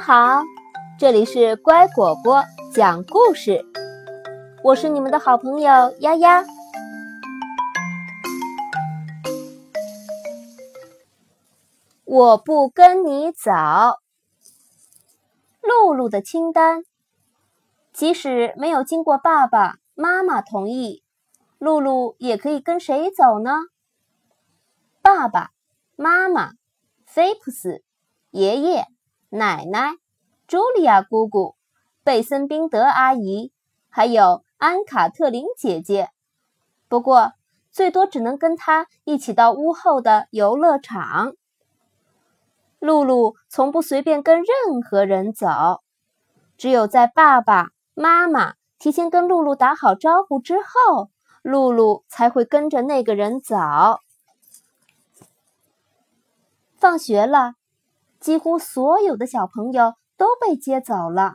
好，这里是乖果果讲故事，我是你们的好朋友丫丫。我不跟你走。露露的清单，即使没有经过爸爸妈妈同意，露露也可以跟谁走呢？爸爸妈妈、菲普斯爷爷。奶奶、茱莉亚姑姑、贝森宾德阿姨，还有安卡特琳姐姐。不过，最多只能跟她一起到屋后的游乐场。露露从不随便跟任何人走，只有在爸爸妈妈提前跟露露打好招呼之后，露露才会跟着那个人走。放学了。几乎所有的小朋友都被接走了，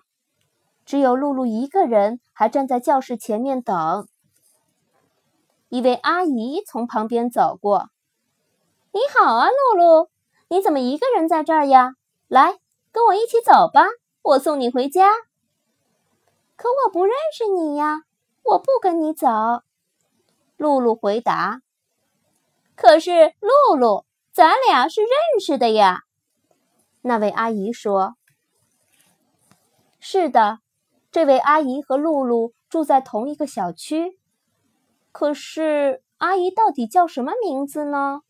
只有露露一个人还站在教室前面等。一位阿姨从旁边走过：“你好啊，露露，你怎么一个人在这儿呀？来，跟我一起走吧，我送你回家。”“可我不认识你呀，我不跟你走。”露露回答。“可是，露露，咱俩是认识的呀。”那位阿姨说：“是的，这位阿姨和露露住在同一个小区。可是，阿姨到底叫什么名字呢？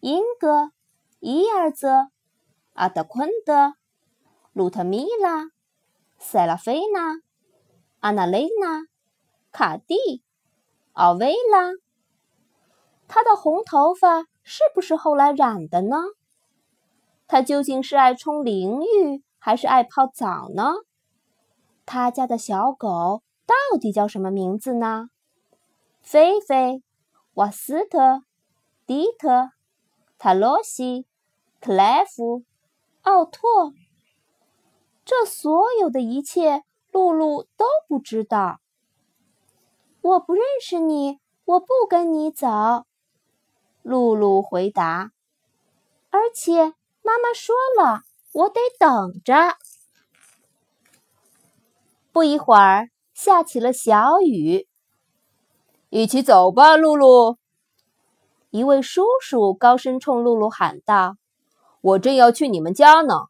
英格、伊尔泽、阿德昆德、鲁特米拉、塞拉菲娜、安娜雷娜、卡蒂、奥维拉。她的红头发是不是后来染的呢？”他究竟是爱冲淋浴还是爱泡澡呢？他家的小狗到底叫什么名字呢？菲菲、瓦斯特、迪特、塔洛西、克莱夫、奥拓，这所有的一切，露露都不知道。我不认识你，我不跟你走。露露回答，而且。妈妈说了，我得等着。不一会儿，下起了小雨。一起走吧，露露。一位叔叔高声冲露露喊道：“我正要去你们家呢。”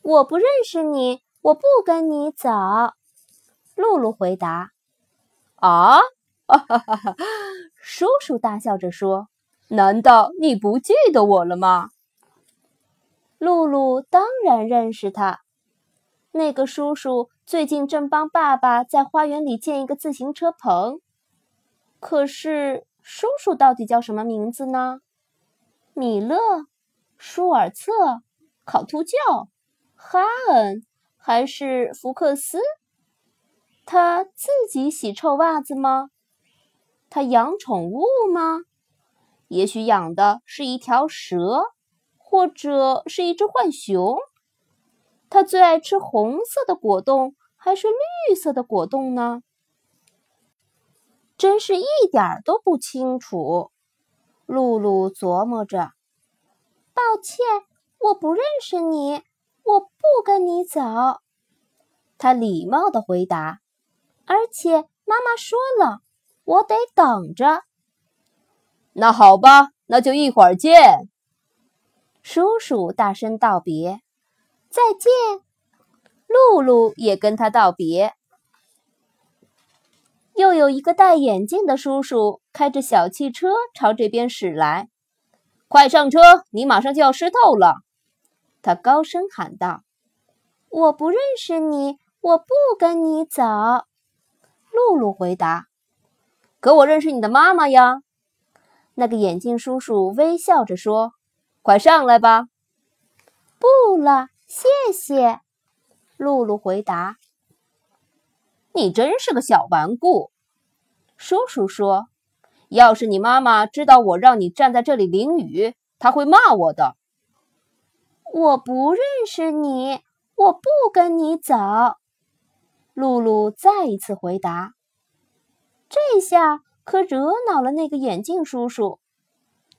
我不认识你，我不跟你走。露露回答：“啊，哈哈哈哈！”叔叔大笑着说：“难道你不记得我了吗？”露露当然认识他。那个叔叔最近正帮爸爸在花园里建一个自行车棚。可是，叔叔到底叫什么名字呢？米勒、舒尔策、考图教、哈恩还是福克斯？他自己洗臭袜子吗？他养宠物吗？也许养的是一条蛇。或者是一只浣熊，它最爱吃红色的果冻还是绿色的果冻呢？真是一点儿都不清楚。露露琢磨着。抱歉，我不认识你，我不跟你走。他礼貌的回答。而且妈妈说了，我得等着。那好吧，那就一会儿见。叔叔大声道别：“再见。”露露也跟他道别。又有一个戴眼镜的叔叔开着小汽车朝这边驶来，“快上车，你马上就要湿透了！”他高声喊道。“我不认识你，我不跟你走。”露露回答。“可我认识你的妈妈呀。”那个眼镜叔叔微笑着说。快上来吧！不了，谢谢。露露回答。你真是个小顽固，叔叔说。要是你妈妈知道我让你站在这里淋雨，她会骂我的。我不认识你，我不跟你走。露露再一次回答。这下可惹恼了那个眼镜叔叔，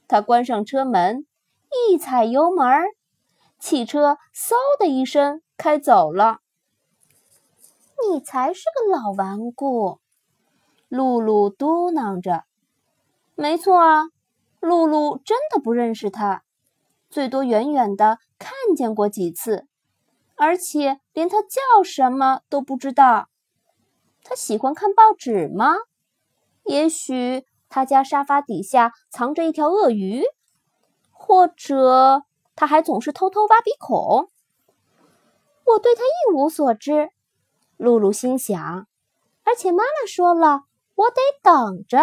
他关上车门。一踩油门，汽车嗖的一声开走了。你才是个老顽固，露露嘟囔着。没错啊，露露真的不认识他，最多远远的看见过几次，而且连他叫什么都不知道。他喜欢看报纸吗？也许他家沙发底下藏着一条鳄鱼，或者他还总是偷偷挖鼻孔。我对他一无所知，露露心想。而且妈妈说了，我得等着。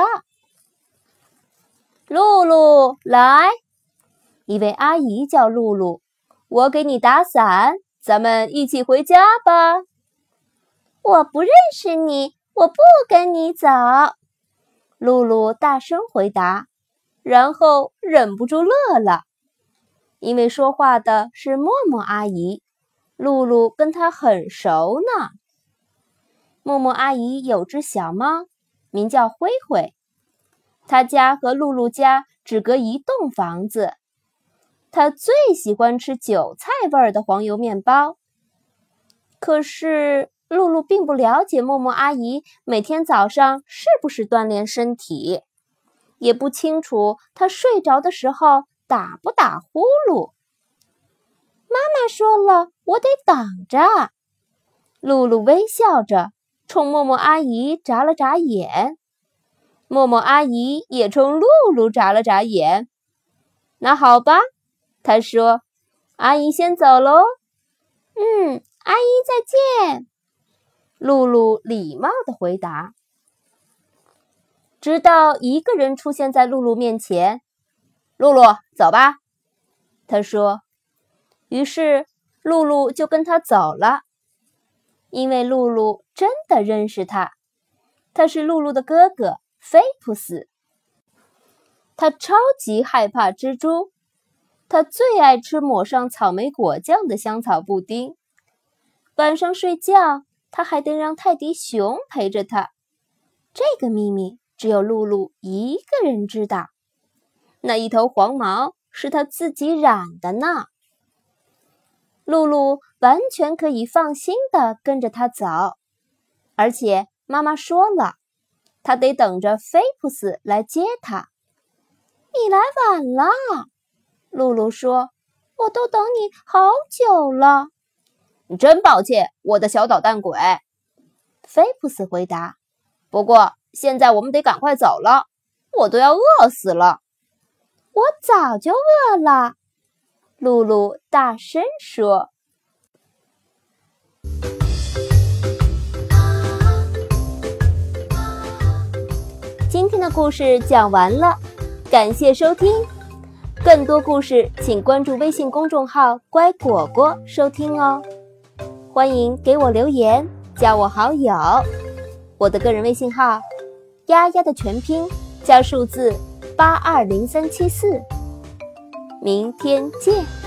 露露，来！一位阿姨叫露露，我给你打伞，咱们一起回家吧。我不认识你，我不跟你走。露露大声回答，然后忍不住乐了，因为说话的是默默阿姨。露露跟她很熟呢。默默阿姨有只小猫，名叫灰灰，她家和露露家只隔一栋房子。她最喜欢吃韭菜味儿的黄油面包，可是。露露并不了解默默阿姨每天早上是不是锻炼身体，也不清楚他睡着的时候打不打呼噜。妈妈说了，我得等着。露露微笑着冲默默阿姨眨了眨眼，默默阿姨也冲露露眨了眨眼。那好吧，她说：“阿姨先走喽。”嗯，阿姨再见。露露礼貌的回答，直到一个人出现在露露面前。露露，走吧，他说。于是露露就跟他走了，因为露露真的认识他，他是露露的哥哥菲普斯。他超级害怕蜘蛛，他最爱吃抹上草莓果酱的香草布丁。晚上睡觉。他还得让泰迪熊陪着他，这个秘密只有露露一个人知道。那一头黄毛是他自己染的呢。露露完全可以放心的跟着他走，而且妈妈说了，他得等着菲普斯来接他。你来晚了，露露说：“我都等你好久了。”你真抱歉，我的小捣蛋鬼，菲普斯回答。不过现在我们得赶快走了，我都要饿死了。我早就饿了，露露大声说。今天的故事讲完了，感谢收听。更多故事请关注微信公众号“乖果果”收听哦。欢迎给我留言，加我好友。我的个人微信号“丫丫”的全拼加数字八二零三七四。明天见。